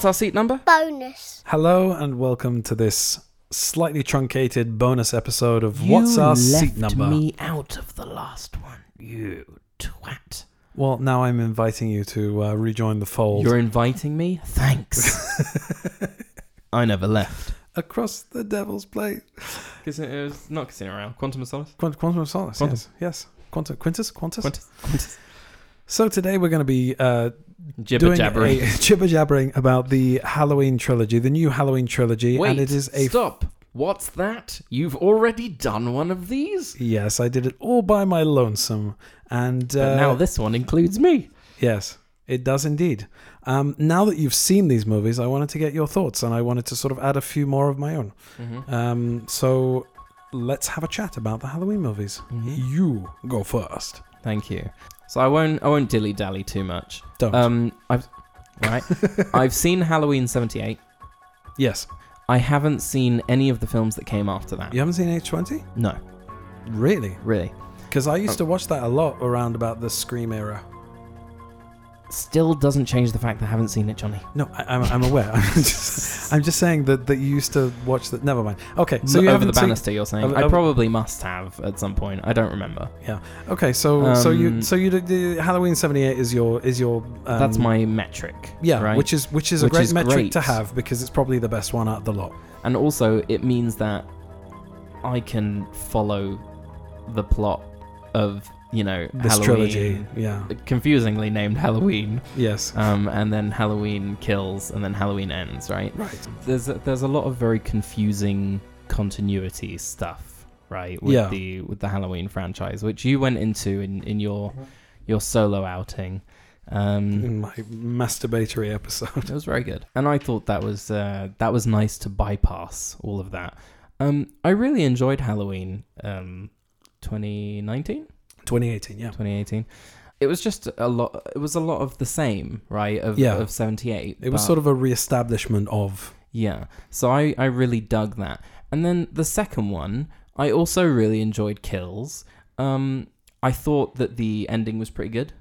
What's our seat number? bonus. Hello and welcome to this slightly truncated bonus episode of What's Our Seat Number. me out of the last one, you twat. Well, now I'm inviting you to uh, rejoin the fold You're inviting me? Thanks. I never left. across the Devil's Plate. Casino, it was not Casino Royale. Quantum of Solace? Quant- Quantum of Solace. Quantum. Yes, yes. Quantum, Quintus, Quantus. Quantum. So today we're going to be uh, Jibber jabbering. jibber jabbering about the Halloween trilogy, the new Halloween trilogy, Wait, and it is a stop. What's that? You've already done one of these? yes. I did it all by my lonesome, and But uh, now this one includes me. Yes, it does indeed. Um, now that you've seen these movies, I wanted to get your thoughts, and I wanted to sort of add a few more of my own. Mm-hmm. Um, so let's have a chat about the Halloween movies. Mhm. You go first. Thank you. So I won't I won't dilly dally too much. Don't. Um, I've right. I've seen Halloween '78. yes. I haven't seen any of the films that came after that. You haven't seen H20? No, Really? really. Because I Oh. used to watch that a lot around about the Scream era. Still doesn't change the fact that I haven't seen it, Johnny. No, I, I'm, I'm aware. I'm just, I'm just saying that, that you used to watch that. Never mind. Okay, so So you over haven't the seen. banister, you're saying? Over- I probably must have at some point. I don't remember. Yeah. Okay, so so you Um, so you did the Halloween '78 is your is your um, That's my metric. Yeah, right? which is which is Which a great is metric great. to have because it's probably the best one out of the lot. and also it means that I can follow the plot of you know This Halloween, trilogy, yeah, confusingly named Halloween, yes, um, and then Halloween kills, and then Halloween ends. Right? right, There's a, there's a lot of very confusing continuity stuff, right? With Yeah. the with the Halloween franchise, which you went into in in your your solo outing. Um, in my masturbatory episode. It was very good, and I thought that was uh, that was nice to bypass all of that. Um, I really enjoyed Halloween, um, 2019, 2018, yeah, 2018. It was just a lot. It was a lot of the same, right? Of Yeah. of 78. it was sort of a re-establishment of yeah. So I I really dug that, and then the second one, I also really enjoyed Kills. Um, I thought that the ending was pretty good,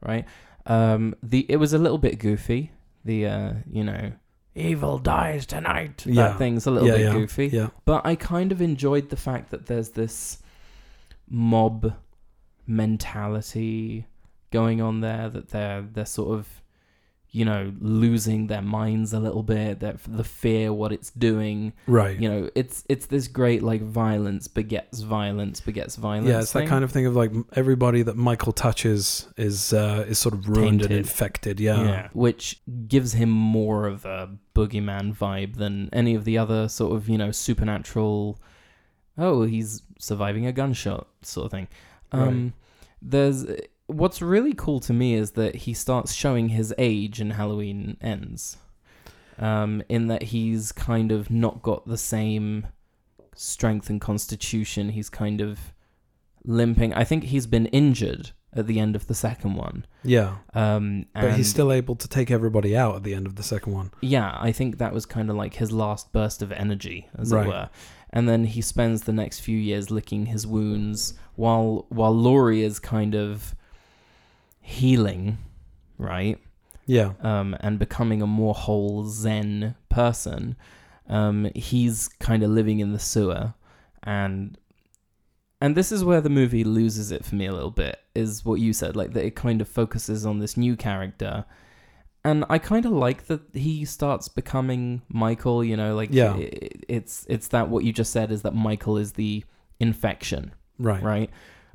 right? Um, the it was a little bit goofy. The uh, you know, evil dies tonight. That Yeah. thing's a little yeah, bit yeah, goofy. yeah, But I kind of enjoyed the fact that there's this mob mentality going on there. That they're they're sort of, you know, losing their minds a little bit. That the fear what it's doing. right. You know, it's it's this great like violence begets violence begets violence. yeah, it's that kind of thing of like everybody that Michael touches is uh, is sort of ruined Tainted. and infected. Yeah. yeah, which gives him more of a boogeyman vibe than any of the other sort of you know supernatural. Oh, he's surviving a gunshot sort of thing. Um, There's what's really cool to me is that he starts showing his age and Halloween ends. Um, in that he's kind of not got the same strength and constitution. He's kind of limping. I think he's been injured at the end of the second one. yeah. Um, But he's still able to take everybody out at the end of the second one. yeah, I think that was kind of like his last burst of energy, as Right. it were. And then he spends the next few years licking his wounds while while Laurie is kind of healing, right? Yeah. Um, and becoming a more whole Zen person. Um, he's kind of living in the sewer, and and this is where the movie loses it for me a little bit. Is what you said, like that it kind of focuses on this new character, and I kind of like that he starts becoming Michael. You know, like Yeah. i- it's it's that what you just said is that Michael is the infection, Right. right?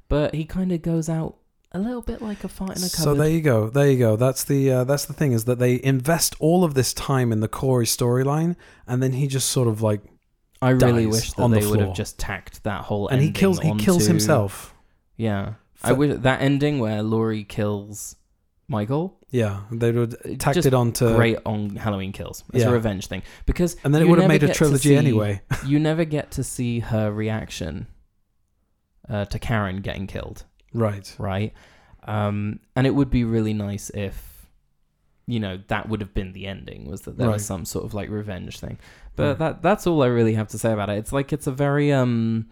But he kind of goes out a little bit like a fart in a cupboard. So there you go. There you go. That's the uh, that's the thing is that they invest all of this time in the Corey storyline, and then he just sort of like, I really wish that on the they would have floor. just tacked that whole and he ending kills he kills onto- himself. Yeah, I For- wish that ending where Laurie kills Michael. Yeah, they would tacked just it onto great on Halloween Kills. It's Yeah. a revenge thing because and then it you would have never made a to trilogy see- anyway. you never get to see her reaction uh, to Karen getting killed, right. right? Um, and it would be really nice if you know that would have been the ending was that there Right. was some sort of like revenge thing. But Right. that that's all I really have to say about it. It's like it's a very um.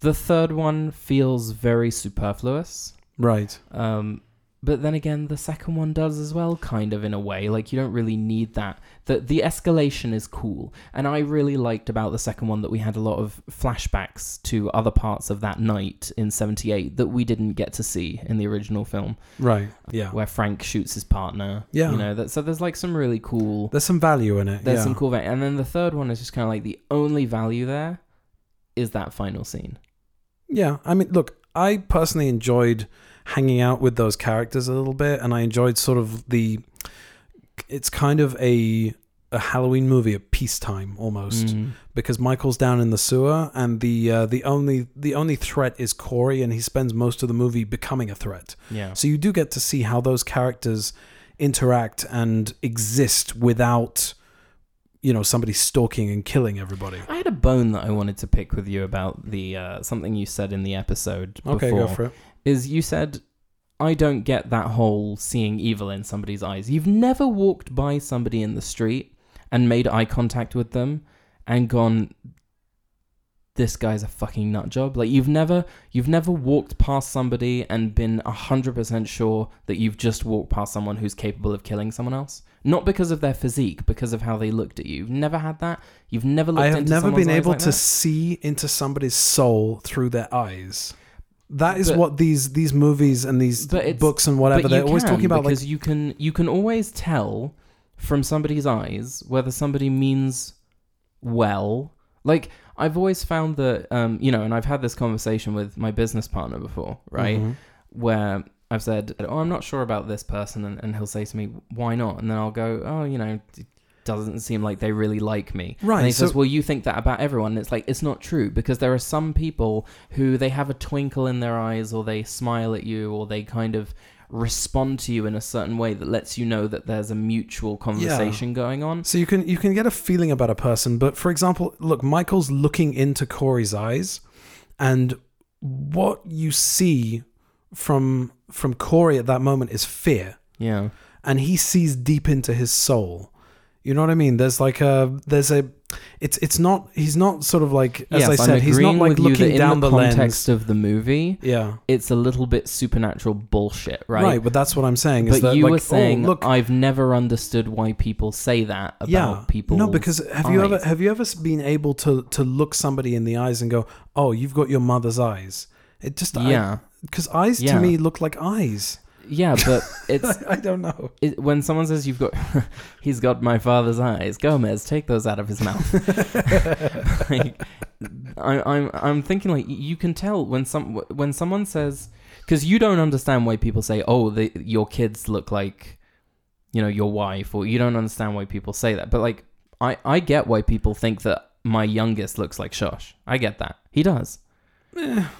The third one feels very superfluous. Right. um, but then again, the second one does as well, kind of in a way. Like you don't really need that. The the escalation is cool, and I really liked about the second one that we had a lot of flashbacks to other parts of that night in '78 that we didn't get to see in the original film, Right. Yeah. where Frank shoots his partner. Yeah. you know that. So there's like some really cool. There's some value in it. There's yeah. some cool, va- and then the third one is just kind of like the only value there is that final scene. Yeah, I mean, look, I personally enjoyed hanging out with those characters a little bit, and I enjoyed sort of the. It's kind of a a Halloween movie at peacetime almost Mm. because Michael's down in the sewer, and the uh, the only the only threat is Corey, and he spends most of the movie becoming a threat. Yeah. So you do get to see how those characters interact and exist without, you know, somebody stalking and killing everybody. I had a bone that I wanted to pick with you about the uh, something you said in the episode Okay, go for it. Is you said I don't get that whole seeing evil in somebody's eyes. You've never walked by somebody in the street and made eye contact with them and gone this guy's a fucking nut job. Like you've never you've never walked past somebody and been hundred percent sure that you've just walked past someone who's capable of killing someone else. Not because of their physique, because of how they looked at you. You've never had that. You've never looked I have into never been able like to that? see into somebody's soul through their eyes. That is But- what these these movies and these books and whatever they're always talking about. Like, because you can you can always tell from somebody's eyes whether somebody means well. Like I've always found that um, you know, and I've had this conversation with my business partner before, right? Mhm. Where I've said, "Oh, I'm not sure about this person," and, and he'll say to me, "Why not?" And then I'll go, "Oh, you know." Doesn't seem like they really like me. Right, And he so- says, "Well, you think that about everyone." And it's like it's not true because there are some people who they have a twinkle in their eyes, or they smile at you, or they kind of respond to you in a certain way that lets you know that there's a mutual conversation going on. So you can you can get a feeling about a person, but for example, look, Michael's looking into Corey's eyes, and what you see from from Corey at that moment is fear, Yeah. and he sees deep into his soul. You know what I mean? There's like a there's a it's it's not he's not sort of like as yes, I said he's not like with you that looking in down the the, context lens. of the movie, Yeah. it's a little bit supernatural bullshit, right? Right, but that's what I'm saying. Is But that you like, were oh, saying, oh, look, I've never understood why people say that about yeah, people. No, because have you ever have you ever been able to to look somebody in the eyes and go, "Oh, you've got your mother's eyes." It just Yeah. because eyes Yeah. to me look like eyes. Yeah, but it's I don't know. it, when someone says you've got, he's got my father's eyes. Gomez, take those out of his mouth. like, I, I'm I'm thinking like you can tell when some when someone says because you don't understand why people say oh the, your kids look like you know your wife or you don't understand why people say that but like I I get why people think that my youngest looks like Shosh. I get that he does.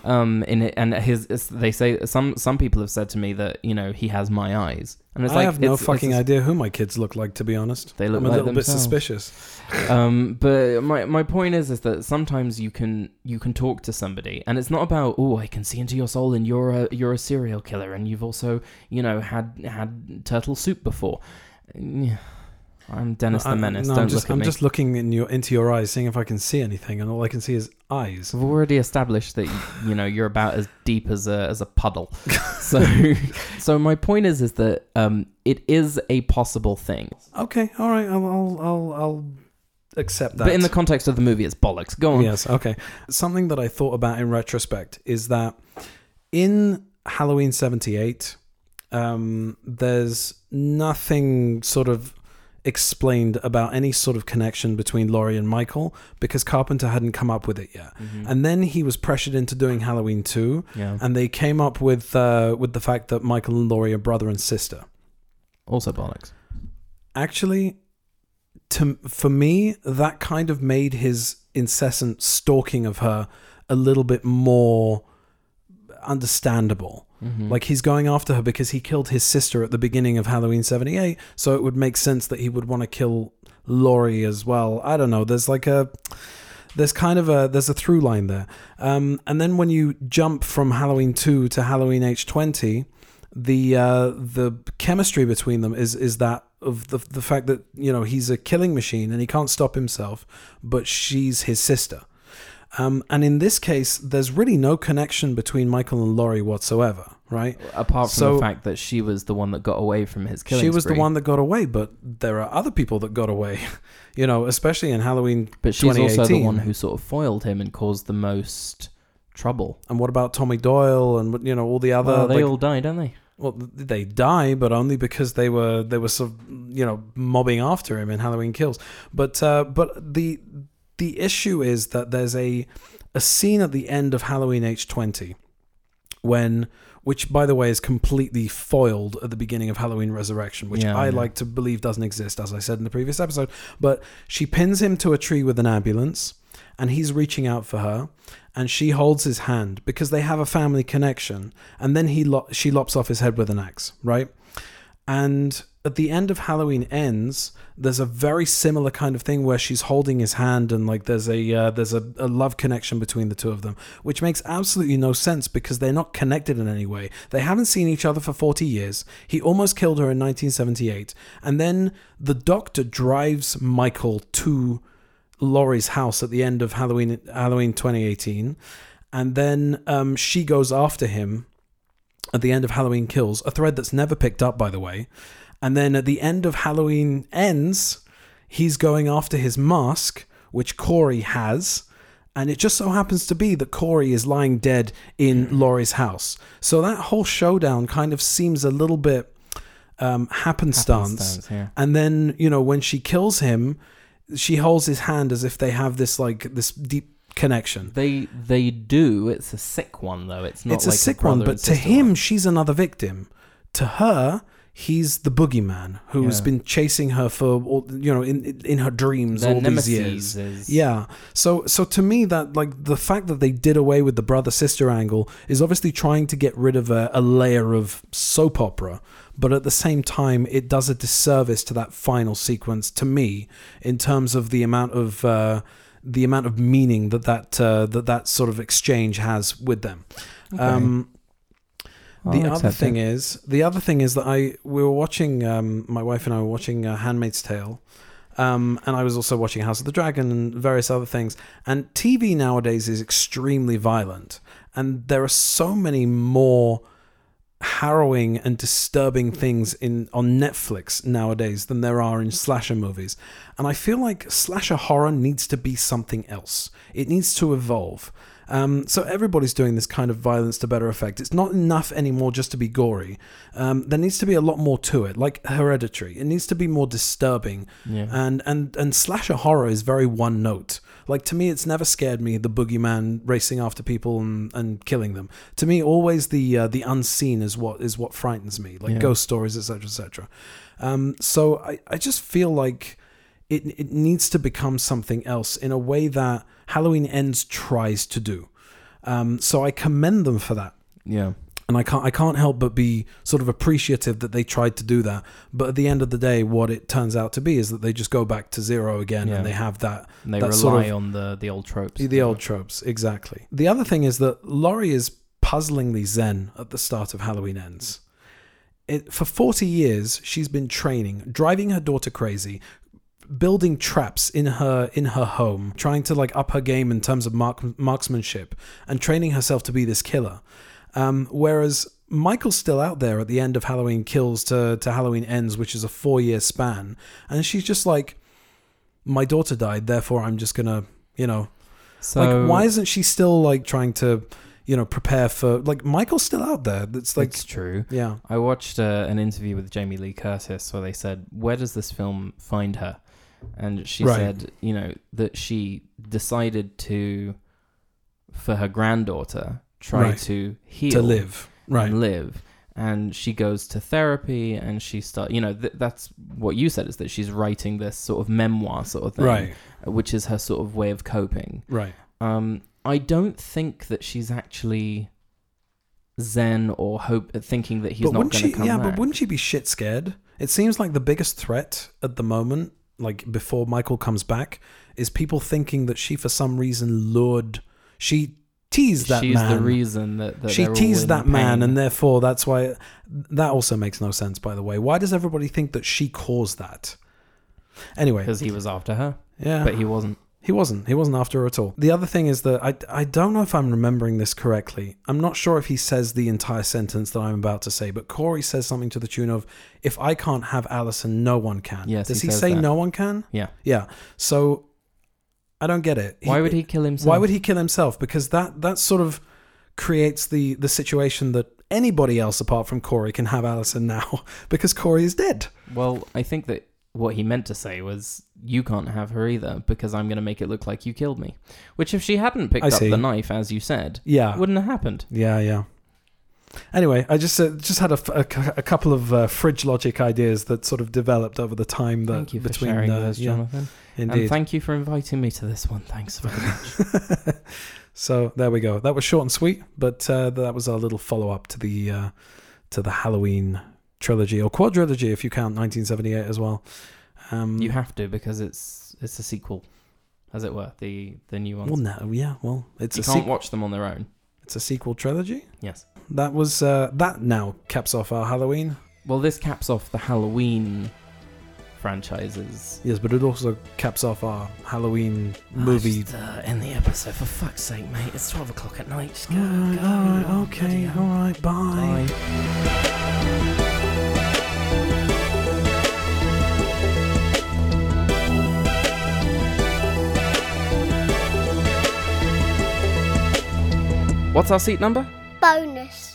Um, in it, and his, they say some some people have said to me that you know he has my eyes, and it's I like have no it's- it's fucking a- idea who my kids look like. To be honest, They look I'm a like little themselves. bit suspicious. um, but my my point is is that sometimes you can you can talk to somebody, and it's not about oh I can see into your soul and you're a you're a serial killer, and you've also you know had had turtle soup before. Yeah. I'm Dennis the I'm- Menace. no, Don't I'm just look at I'm me. just looking in your into your eyes, seeing if I can see anything, and all I can see is eyes. We've already established that you know you're about as deep as a as a puddle. So so my point is is that um it is a possible thing. Okay, all right, I'll I'll I'll, I'll accept that. But in the context of the movie it's bollocks. Go on. Yes, okay. Something that I thought about in retrospect is that in Halloween 78, um, there's nothing sort of explained about any sort of connection between Laurie and Michael because Carpenter hadn't come up with it yet. Mhm. And then he was pressured into doing Halloween 2, yeah. and they came up with uh, with the fact that Michael and Laurie are brother and sister. Also bollocks. Actually, to for me, that kind of made his incessant stalking of her a little bit more understandable. Mhm. Like he's going after her because he killed his sister at the beginning of Halloween 78, so it would make sense that he would want to kill Laurie as well. I don't know. There's like a there's kind of a there's a through line there. Um, and then when you jump from Halloween 2 to Halloween H20, the uh, the chemistry between them is is that of the the fact that you know he's a killing machine and he can't stop himself, but she's his sister. Um, and in this case, there's really no connection between Michael and Laurie whatsoever, right? Apart from So- the fact that she was the one that got away from his killing she was the one that got away, but there are other people that got away, you know, especially in Halloween. But she's also the one who sort of foiled him and caused the most trouble. And what about Tommy Doyle and you know all the other? well, they like- all died, don't they? well, they die, but only because they were they were sort of you know mobbing after him in Halloween Kills. But uh, but the the issue is that there's a a scene at the end of Halloween H twenty when which by the way is completely foiled at the beginning of Halloween Resurrection, which Yeah, I yeah. like to believe doesn't exist, as I said in the previous episode. But she pins him to a tree with an ambulance, and he's reaching out for her, and she holds his hand because they have a family connection, and then he lo- she lops off his head with an axe, right? And at the end of Halloween ends, there's a very similar kind of thing where she's holding his hand and like there's a uh, there's a, a love connection between the two of them, which makes absolutely no sense because they're not connected in any way. They haven't seen each other for 40 years. He almost killed her in 1978, and then the doctor drives Michael to Laurie's house at the end of Halloween Halloween 2018, and then um, she goes after him at the end of Halloween Kills, a thread that's never picked up, by the way. And then at the end of Halloween Ends, he's going after his mask, which Corey has. And it just so happens to be that Corey is lying dead in Laurie's house. So that whole showdown kind of seems a little bit um, happenstance. Happenstance, yeah. And then, you know, when she kills him, she holds his hand as if they have this like this deep connection. They they do. It's a sick one though. It's not. it's like a sick one, but to him, one. she's another victim. To her, he's the boogeyman who's Yeah. been chasing her for, all, you know, in in her dreams their all these years. is Yeah. So so to me that like the fact that they did away with the brother sister angle is obviously trying to get rid of a, a layer of soap opera, but at the same time it does a disservice to that final sequence to me in terms of the amount of uh, the amount of meaning that that uh, that that sort of exchange has with them. Okay. Um, I'll the other thing it. is, the other thing is that I we were watching. Um, my wife and I were watching uh, *Handmaid's Tale*, um, and I was also watching *House of the Dragon* and various other things. And TV nowadays is extremely violent, and there are so many more harrowing and disturbing things in on Netflix nowadays than there are in slasher movies. And I feel like slasher horror needs to be something else. It needs to evolve. Um, so everybody's doing this kind of violence to better effect. It's not enough anymore just to be gory. Um, there needs to be a lot more to it, like Hereditary. It needs to be more disturbing. Yeah. And and and slasher horror is very one note. Like to me, it's never scared me the boogeyman racing after people and, and killing them. To me, always the uh, the unseen is what is what frightens me, like Yeah. ghost stories, etc., etc. Um, so I, I just feel like it it needs to become something else in a way that Halloween Ends tries to do. Um, so I commend them for that yeah. And I can't I can't help but be sort of appreciative that they tried to do that. But at the end of the day, what it turns out to be is that they just go back to zero again, Yeah. and they have that And they that rely sort of- on the the old tropes. the old tropes exactly. The other thing is that Laurie is puzzlingly zen at the start of Halloween Ends. It, for 40 years, she's been training, driving her daughter crazy, building traps in her in her home, trying to like up her game in terms of mark, marksmanship, and training herself to be this killer. Um, whereas Michael's still out there at the end of Halloween Kills to, to Halloween Ends, which is a four year span, and she's just like, my daughter died, therefore I'm just gonna, you know, So like why isn't she still like trying to, you know, prepare for like Michael's still out there? That's like, it's true. yeah, I watched uh, an interview with Jamie Lee Curtis where they said, "Where does this film find her?" And she Right. said, you know, that she decided to, for her granddaughter, try Right. to heal to live, right? and live. And she goes to therapy, and she start. You know, th- that's what you said is that she's writing this sort of memoir sort of thing, Right, Which is her sort of way of coping. right. Um, I don't think that she's actually zen or hope thinking that he's but not going to come Yeah, back. but wouldn't she be shit scared? It seems like the biggest threat at the moment, like before Michael comes back, is people thinking that she, for some reason, lured. She teased that she's man. the reason that, that she teased that man, pain. and therefore that's why. That also makes no sense, by the way. Why does everybody think that she caused that? Anyway, because he was after her, yeah, but he wasn't. He wasn't. He wasn't after her at all. The other thing is that I, I don't know if I'm remembering this correctly. I'm not sure if he says the entire sentence that I'm about to say, but Corey says something to the tune of, If I can't have Allison, no one can. Yes, Does he he, say that. no one can? Yeah. Yeah. So I don't get it. Why would he kill himself? Why would he kill himself? Because that that sort of creates the the situation that anybody else apart from Corey can have Allison now because Corey is dead. Well, I think that what he meant to say was, "You can't have her either because I'm going to make it look like you killed me." Which, if she hadn't picked I up see. the knife, as you said, Yeah. wouldn't have happened. Yeah, yeah. Anyway, I just uh, just had a, f- a cou- a couple of uh, fridge logic ideas that sort of developed over the time that Thank you for between sharing uh, those, yeah, Jonathan. And thank you for inviting me to this one. Thanks very much. so there we go. That was short and sweet, but uh, that was our little follow up to the uh, to the Halloween trilogy or quadrilogy if you count 1978 as well. Um, you have to because it's it's a sequel, as it were. The the new ones. well, no, yeah, well, it's you can't sequel. watch them on their own. It's a sequel trilogy. Yes. That was uh, that. Now caps off our Halloween. Well, this caps off the Halloween franchises. Yes, but it also caps off our Halloween movie. Just, uh, end the episode for fuck's sake, mate. It's twelve o'clock at night. Just go. All right, go. all right, Oh, okay, bloody all hell. right, bye. Bye. What's our seat number? Bonus.